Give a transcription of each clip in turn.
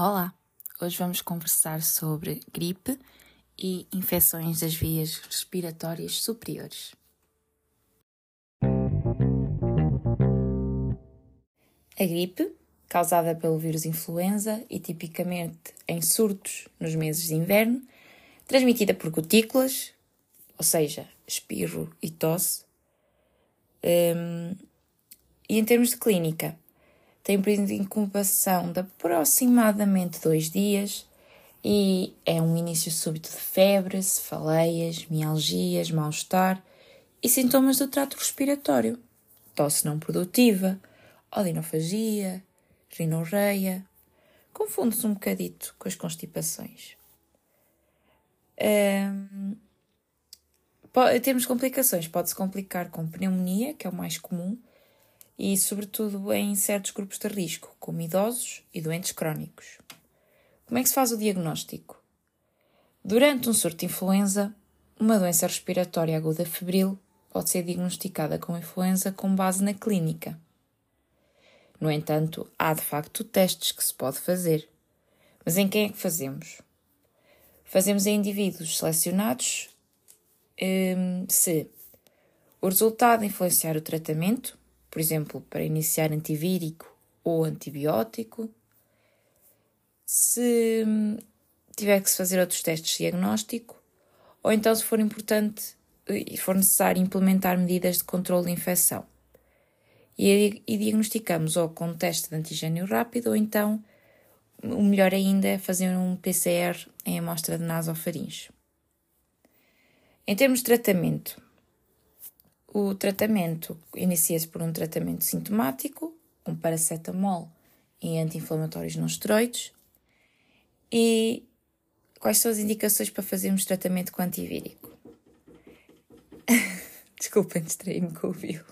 Olá! Hoje vamos conversar sobre gripe e infecções das vias respiratórias superiores. A gripe, causada pelo vírus influenza e tipicamente em surtos nos meses de inverno, transmitida por gotículas, ou seja, espirro e tosse. Um, e em termos de clínica, tem período de incubação de aproximadamente dois dias e é um início súbito de febre, cefaleias, mialgias, mal-estar e sintomas do trato respiratório, tosse não produtiva, odinofagia, rinorreia. Confunde-se um bocadito com as constipações. Um, em termos de complicações, pode-se complicar com pneumonia, que é o mais comum, e, sobretudo, em certos grupos de risco, como idosos e doentes crónicos. Como é que se faz o diagnóstico? Durante um surto de influenza, uma doença respiratória aguda febril pode ser diagnosticada com influenza com base na clínica. No entanto, há de facto testes que se pode fazer. Mas em quem é que fazemos? Fazemos em indivíduos selecionados hum, se o resultado influenciar o tratamento, por exemplo, para iniciar antivírico ou antibiótico. Se tiver que se fazer outros testes de diagnóstico, ou então se for importante e for necessário implementar medidas de controle de infecção. E, e diagnosticamos ou com teste de antigênio rápido, ou então o melhor ainda é fazer um PCR em amostra de nasofaringe. Em termos de tratamento, o tratamento inicia-se por um tratamento sintomático, com paracetamol e anti-inflamatórios não esteroides. E quais são as indicações para fazermos tratamento com antivírico? Desculpem, distraí-me com o vivo.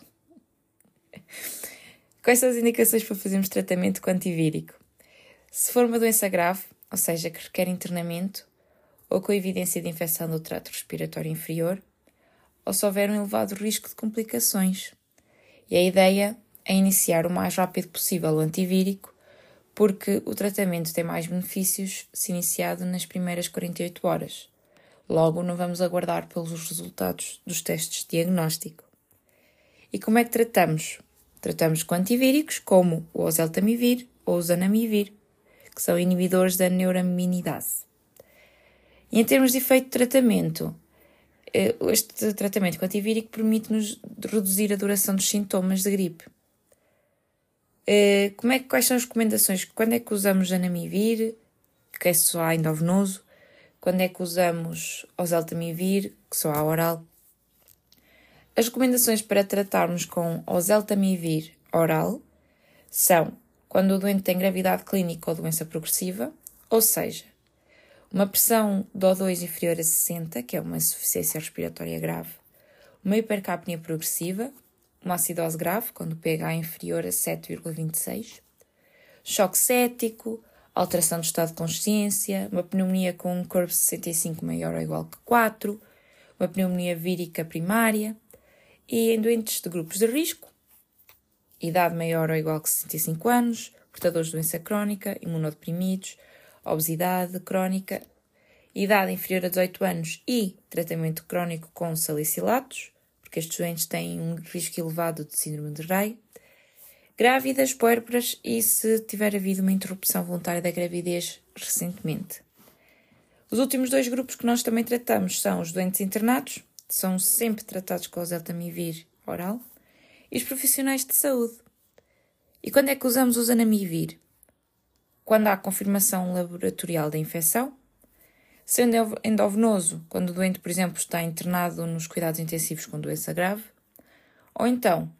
Quais são as indicações para fazermos tratamento com antivírico? Se for uma doença grave, ou seja, que requer internamento, ou com evidência de infecção do trato respiratório inferior, ou se houver um elevado risco de complicações. E a ideia é iniciar o mais rápido possível o antivírico, porque o tratamento tem mais benefícios se iniciado nas primeiras 48 horas. Logo, não vamos aguardar pelos resultados dos testes de diagnóstico. E como é que tratamos? Tratamos com antivíricos como o oseltamivir ou o zanamivir, que são inibidores da neuraminidase. E em termos de efeito de tratamento, este tratamento com antivírico permite-nos reduzir a duração dos sintomas de gripe. Eh, como é, quais são as recomendações? Quando é que usamos anamivir, que é só a endovenoso? Quando é que usamos oseltamivir, que só a oral? As recomendações para tratarmos com oseltamivir oral são quando o doente tem gravidade clínica ou doença progressiva, ou seja, uma pressão de O2 inferior a 60, que é uma insuficiência respiratória grave, uma hipercapnia progressiva, uma acidose grave, quando pH é inferior a 7,26, choque cético, alteração do estado de consciência, uma pneumonia com um curve 65 maior ou igual que 4, uma pneumonia vírica primária, e em doentes de grupos de risco, idade maior ou igual que 65 anos, portadores de doença crónica, imunodeprimidos, obesidade crónica, idade inferior a 18 anos e tratamento crónico com salicilatos, porque estes doentes têm um risco elevado de síndrome de Rey, grávidas, puérperas e se tiver havido uma interrupção voluntária da gravidez recentemente. Os últimos dois grupos que nós também tratamos são os doentes internados, que são sempre tratados com o zeltamivir oral, e os profissionais de saúde. E quando é que usamos o zanamivir? Quando há confirmação laboratorial da infecção, sendo endovenoso quando o doente, por exemplo, está internado nos cuidados intensivos com doença grave, ou então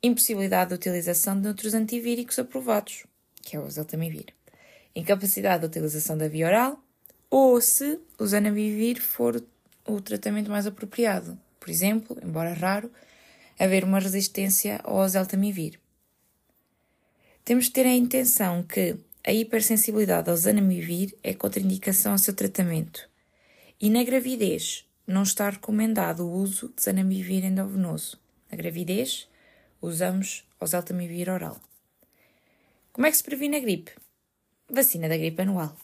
impossibilidade de utilização de outros antivíricos aprovados, que é o oseltamivir, incapacidade de utilização da via oral, ou se o zanamivir for o tratamento mais apropriado, por exemplo, embora raro, haver uma resistência ao oseltamivir. Temos de ter a intenção que a hipersensibilidade ao zanamivir é contraindicação ao seu tratamento. E na gravidez, não está recomendado o uso de zanamivir endovenoso. Na gravidez, usamos oseltamivir oral. Como é que se previne a gripe? vacina da gripe anual.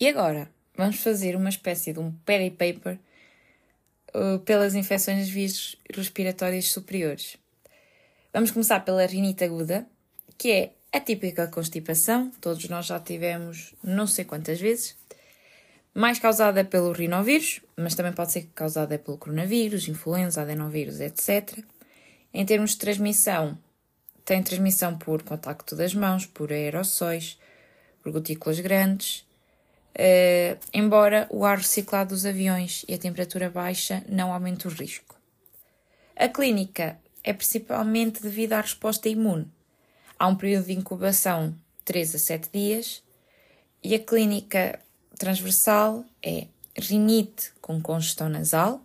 E agora, vamos fazer uma espécie de um petty paper uh, pelas infecções vias respiratórias superiores. Vamos começar pela rinite aguda, que é a típica constipação, todos nós já tivemos não sei quantas vezes, mais causada pelo rinovírus, mas também pode ser causada pelo coronavírus, influenza, adenovírus, etc. Em termos de transmissão, tem transmissão por contacto das mãos, por aerossóis, por gotículas grandes, Uh, embora o ar reciclado dos aviões e a temperatura baixa não aumente o risco. A clínica é principalmente devido à resposta imune. Há um período de incubação 3 a 7 dias e a clínica transversal é rinite com congestão nasal,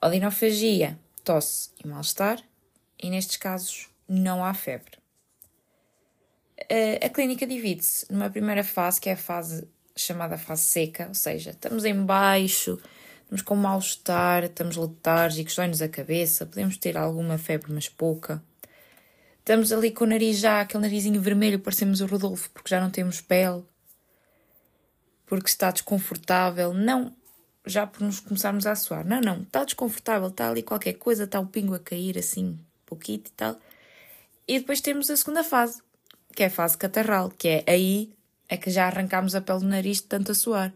odinofagia, tosse e mal-estar, e nestes casos não há febre. Eh, a clínica divide-se numa primeira fase, que é a fase chamada fase seca, ou seja, estamos em baixo, estamos com mal-estar, estamos letárgicos, dói-nos a cabeça, podemos ter alguma febre, mas pouca. Estamos ali com o nariz já, aquele narizinho vermelho, parecemos o Rodolfo, porque já não temos pele, porque está desconfortável. Não, já por nos começarmos a suar. Não, não, está desconfortável, está ali qualquer coisa, está o pingo a cair assim, pouquinho e tal. E depois temos a segunda fase, que é a fase catarral, que é aí é que já arrancámos a pele do nariz de tanto a suar.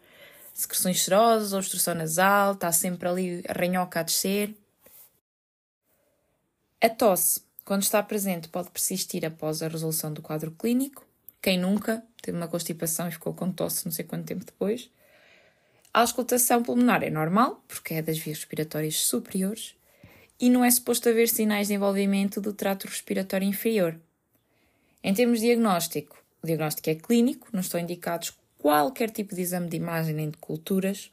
Secreções serosas, obstrução nasal, está sempre ali a ranhoca a descer. A tosse, quando está presente, pode persistir após a resolução do quadro clínico. Quem nunca teve uma constipação e ficou com tosse não sei quanto tempo depois. A auscultação pulmonar é normal, porque é das vias respiratórias superiores, e não é suposto haver sinais de envolvimento do trato respiratório inferior. Em termos de diagnóstico, o diagnóstico é clínico, não estão indicados qualquer tipo de exame de imagem nem de culturas.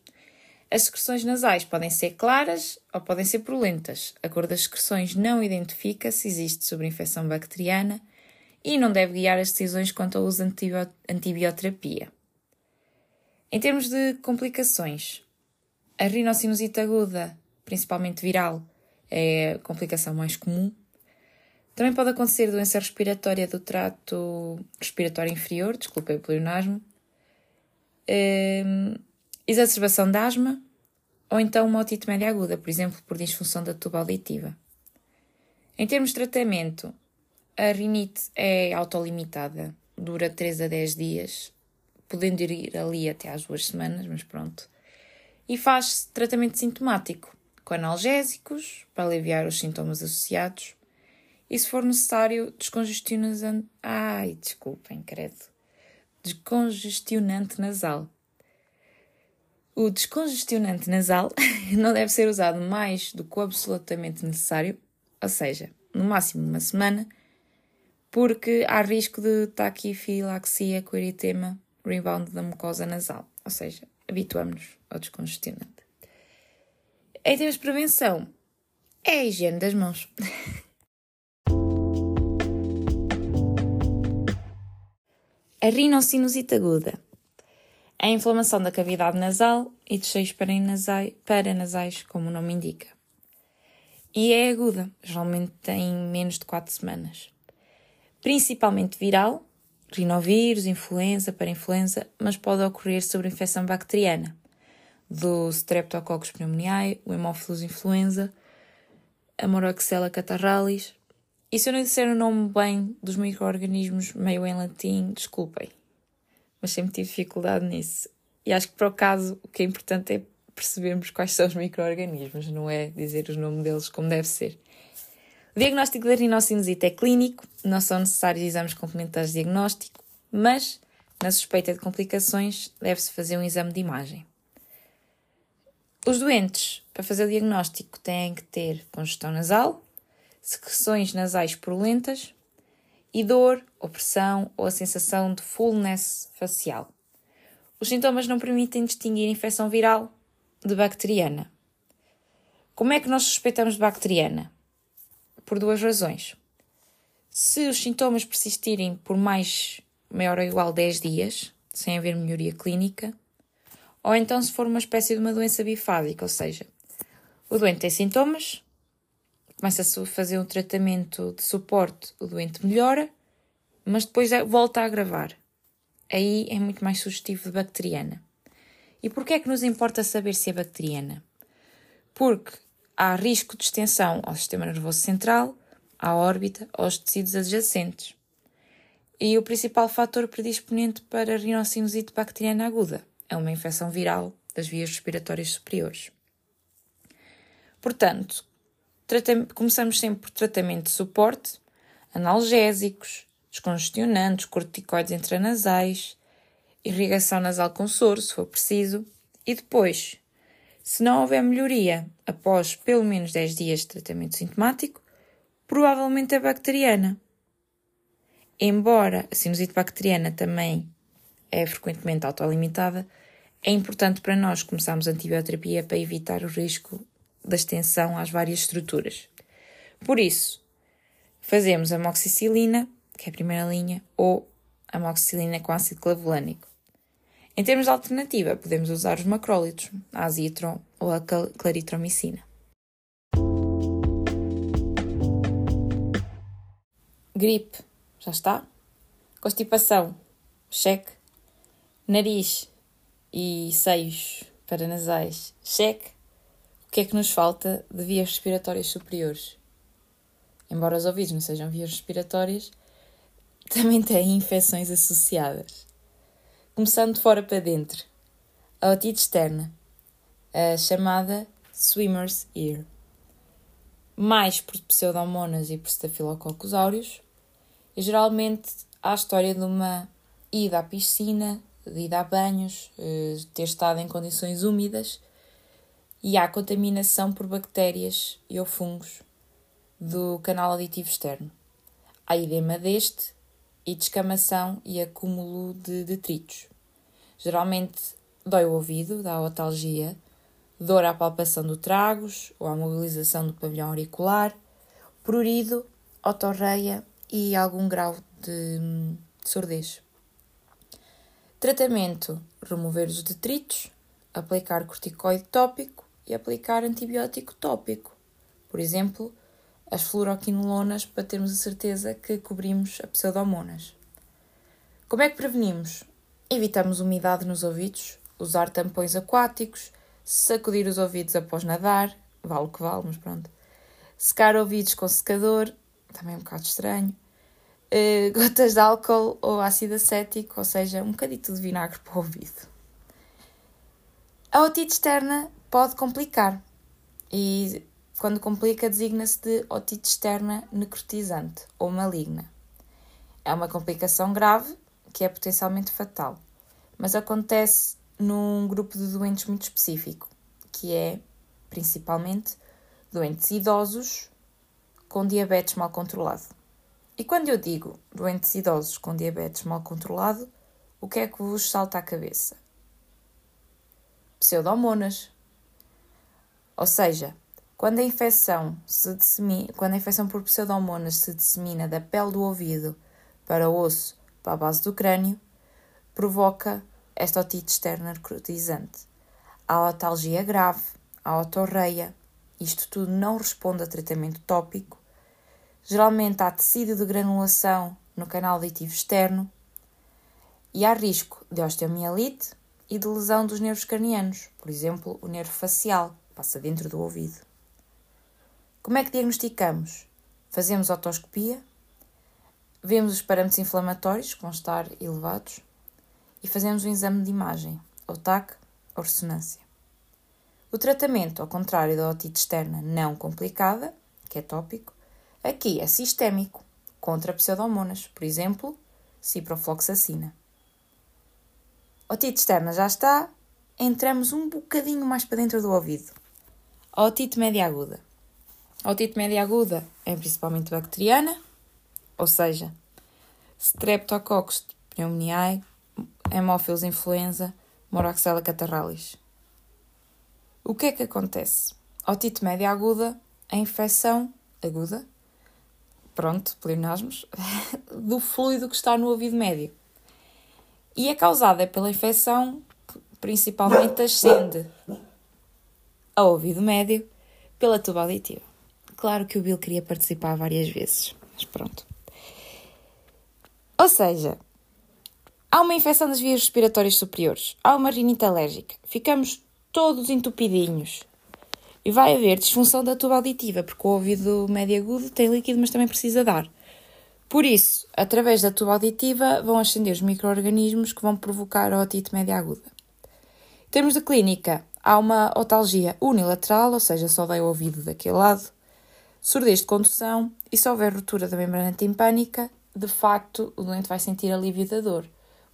As secreções nasais podem ser claras ou podem ser purulentas. A cor das secreções não identifica se existe sobreinfecção bacteriana e não deve guiar as decisões quanto ao uso de antibioterapia. Em termos de complicações, a rinocinusite aguda, principalmente viral, é a complicação mais comum. Também pode acontecer doença respiratória do trato respiratório inferior, desculpem o pleonasmo, um, ehm, exacerbação de asma ou então uma otite média aguda, por exemplo, por disfunção da tuba auditiva. Em termos de tratamento, a rinite é autolimitada, dura 3 a 10 dias, podendo ir ali até às duas semanas, mas pronto. E faz tratamento sintomático, com analgésicos, para aliviar os sintomas associados, e se for necessário, descongestionante. Ai, desculpem, credo. Descongestionante nasal. O descongestionante nasal não deve ser usado mais do que absolutamente necessário, ou seja, no máximo uma semana, porque há risco de taquifilaxia com eritema rebound da mucosa nasal, ou seja, habituamos-nos ao descongestionante. Em termos de prevenção, é a higiene das mãos. A rinocinusite aguda. A inflamação da cavidade nasal e dos seios paranasais, como o nome indica. E é aguda, geralmente tem menos de 4 semanas. Principalmente viral, rinovírus, influenza, parainfluenza, mas pode ocorrer sobre infecção bacteriana, do Streptococcus pneumoniae, o Haemophilus influenza, a Moraxella catarrhalis, e se eu não disser o nome bem dos micro-organismos meio em latim, desculpem. Mas sempre tive dificuldade nisso. E acho que para o caso o que é importante é percebermos quais são os micro-organismos, não é dizer os nomes deles como deve ser. O diagnóstico da rinocinusite é clínico, não são necessários exames complementares de diagnóstico, mas na suspeita de complicações deve-se fazer um exame de imagem. Os doentes, para fazer o diagnóstico, têm que ter congestão nasal, secreções nasais purulentas e dor, opressão ou a sensação de fullness facial. Os sintomas não permitem distinguir infecção viral de bacteriana. Como é que nós suspeitamos de bacteriana? Por duas razões. Se os sintomas persistirem por mais maior ou igual 10 dias, sem haver melhoria clínica, ou então se for uma espécie de uma doença bifádica, ou seja, o doente tem sintomas, começa-se a fazer um tratamento de suporte, o doente melhora, mas depois é, volta a agravar. Aí é muito mais sugestivo de bacteriana. E porquê é que nos importa saber se é bacteriana? Porque há risco de extensão ao sistema nervoso central, à órbita, aos tecidos adjacentes. E o principal fator predisponente para rinocinusite bacteriana aguda é uma infecção viral das vias respiratórias superiores. Portanto, começamos sempre por tratamento de suporte, analgésicos, descongestionantes, corticoides intranasais, irrigação nasal com soro, se for preciso, e depois se não houver melhoria após pelo menos 10 dias de tratamento sintomático, provavelmente é bacteriana. Embora a sinusite bacteriana também é frequentemente autolimitada, é importante para nós começarmos a antibioterapia para evitar o risco da extensão às várias estruturas. Por isso, fazemos amoxicilina, que é a primeira linha, ou amoxicilina com ácido clavulânico. Em termos de alternativa, podemos usar os macrólitos, a azitron ou a claritromicina. Gripe, já está? Constipação, cheque. Nariz e seios paranasais, cheque. O que é que nos falta de vias respiratórias superiores? Embora os ouvidos não sejam vias respiratórias, também têm infecções associadas começando de fora para dentro. A otite externa, a chamada swimmer's ear. Mais por pseudomonas e por staphylococcus aureus. E geralmente há a história de uma ida à piscina, de ida a banhos, eh, ter estado em condições úmidas e há contaminação por bactérias e ou fungos do canal auditivo externo. Há edema deste e descamação e acúmulo de detritos. Geralmente dói o ouvido, dá otalgia, dor à palpação do tragos ou à mobilização do pavilhão auricular, prurido, otorreia e algum grau de, de surdez. Tratamento: remover os detritos, aplicar corticoide tópico e aplicar antibiótico tópico. Por exemplo, as fluoroquinolonas para termos a certeza que cobrimos a pseudomonas. Como é que prevenimos? Evitamos umidade nos ouvidos, usar tampões aquáticos, sacudir os ouvidos após nadar, vale o que vale, mas pronto. Secar ouvidos com secador, também é um bocado estranho. Uh, gotas de álcool ou ácido acético, ou seja, um bocadito de vinagre para o ouvido. A otite externa pode complicar e quando complica designa-se de otite externa necrotizante ou maligna. É uma complicação grave que é potencialmente fatal, mas acontece num grupo de doentes muito específico, que é principalmente doentes idosos com diabetes mal controlado. E quando eu digo doentes idosos com diabetes mal controlado, o que é que vos salta à cabeça? Pseudomonas. Ou seja, quando a infecção se dissemina, quando a infecção por pseudomonas se dissemina da pele do ouvido para o osso para a base do crânio, provoca esta otite externa necrotizante. A otalgia grave, a otorreia, isto tudo não responde a tratamento tópico. Geralmente há tecido de granulação no canal auditivo externo e há risco de osteomielite e de lesão dos nervos cranianos, por exemplo, o nervo facial, passa dentro do ouvido. Como é que diagnosticamos? Fazemos otoscopia, Vemos os parâmetros inflamatórios, que vão estar elevados, e fazemos um exame de imagem, ou TAC, ou ressonância. O tratamento, ao contrário da otite externa não complicada, que é tópico, aqui é sistémico, contra pseudomonas, por exemplo, ciprofloxacina. Otite externa já está, entramos um bocadinho mais para dentro do ouvido. Otite média aguda. Otite média aguda é principalmente bacteriana, ou seja, Streptococcus pneumoniae, Haemophilus influenza, Moraxella catarralis. O que é que acontece? Otite média aguda, a infecção aguda, pronto, pleonasmos, do fluido que está no ouvido médio. E é causada pela infecção principalmente ascende ao ouvido médio pela tuba auditiva. claro que o Bill queria participar várias vezes. Mas pronto. Ou seja, há uma infecção das vias respiratórias superiores, há uma rinite alérgica, ficamos todos entupidinhos. E vai haver disfunção da tuba auditiva, porque o ouvido médio agudo tem líquido, mas também precisa dar. Por isso, através da tuba auditiva, vão ascender os micro-organismos que vão provocar a otite média aguda. Em termos de clínica, há uma otalgia unilateral, ou seja, só dói o ouvido daquele lado, surdez de condução e se houver ruptura da membrana timpânica, de facto, o doente vai sentir alívio da dor,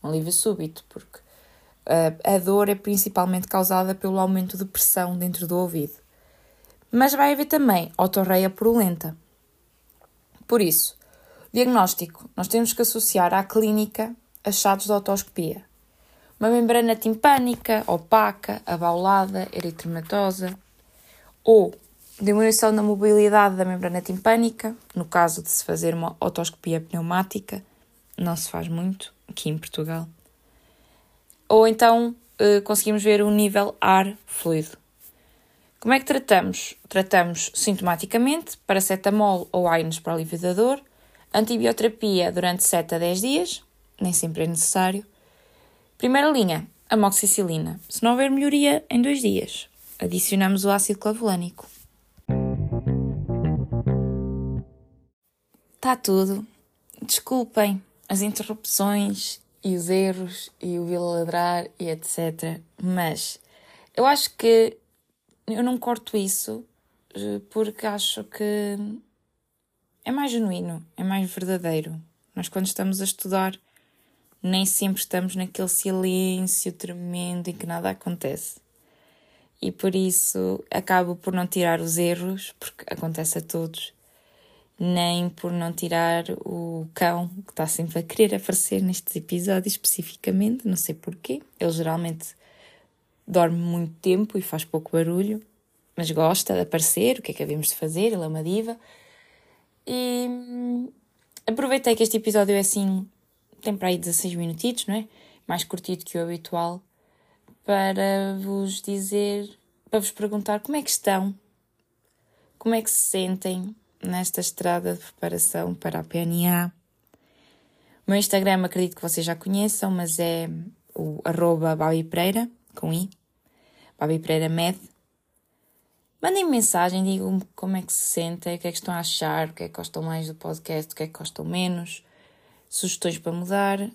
um alívio súbito, porque uh, a dor é principalmente causada pelo aumento de pressão dentro do ouvido. Mas vai haver também otorreia purulenta. Por isso, Diagnóstico: nós temos que associar à clínica achados de otoscopia. Uma membrana timpânica, opaca, abaulada, eritematosa, ou diminuição da mobilidade da membrana timpânica, no caso de se fazer uma otoscopia pneumática, não se faz muito aqui em Portugal. Ou então eh, conseguimos ver o nível ar-fluido. Como é que tratamos? Tratamos sintomaticamente, paracetamol ou AINES para alívio da dor, Antibioterapia durante 7 a 10 dias, nem sempre é necessário. Primeira linha, amoxicilina. Se não houver melhoria, em 2 dias. Adicionamos o ácido clavulânico. Está tudo. Desculpem as interrupções e os erros e o vil ladrar e etc. Mas eu acho que eu não corto isso eh, porque acho que é mais genuíno, é mais verdadeiro. Nós, quando estamos a estudar, nem sempre estamos naquele silêncio tremendo em que nada acontece. E por isso acabo por não tirar os erros, porque acontece a todos, nem por não tirar o cão que está sempre a querer aparecer nestes episódios especificamente, não sei porquê. Ele geralmente dorme muito tempo e faz pouco barulho, mas gosta de aparecer. O que é que havemos de fazer? Ele é uma diva. E hum, aproveitei que este episódio é assim, tem para aí 16 minutitos, não é? Mais curtido que o habitual, para vos dizer, para vos perguntar como é que estão, como é que se sentem nesta estrada de preparação para a PNA. O meu Instagram acredito que vocês já conheçam, mas é o arroba Babi Pereira, com i, Babi Pereira Med. Mandem mensagem, digam-me como é que se sentem, o que é que estão a achar, o que é que gostam mais do podcast, o que é que gostam menos, sugestões para mudar,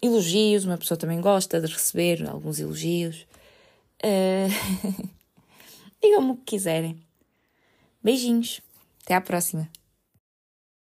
elogios, uma pessoa também gosta de receber alguns elogios. Uh... digam-me o que quiserem. Beijinhos, até à próxima.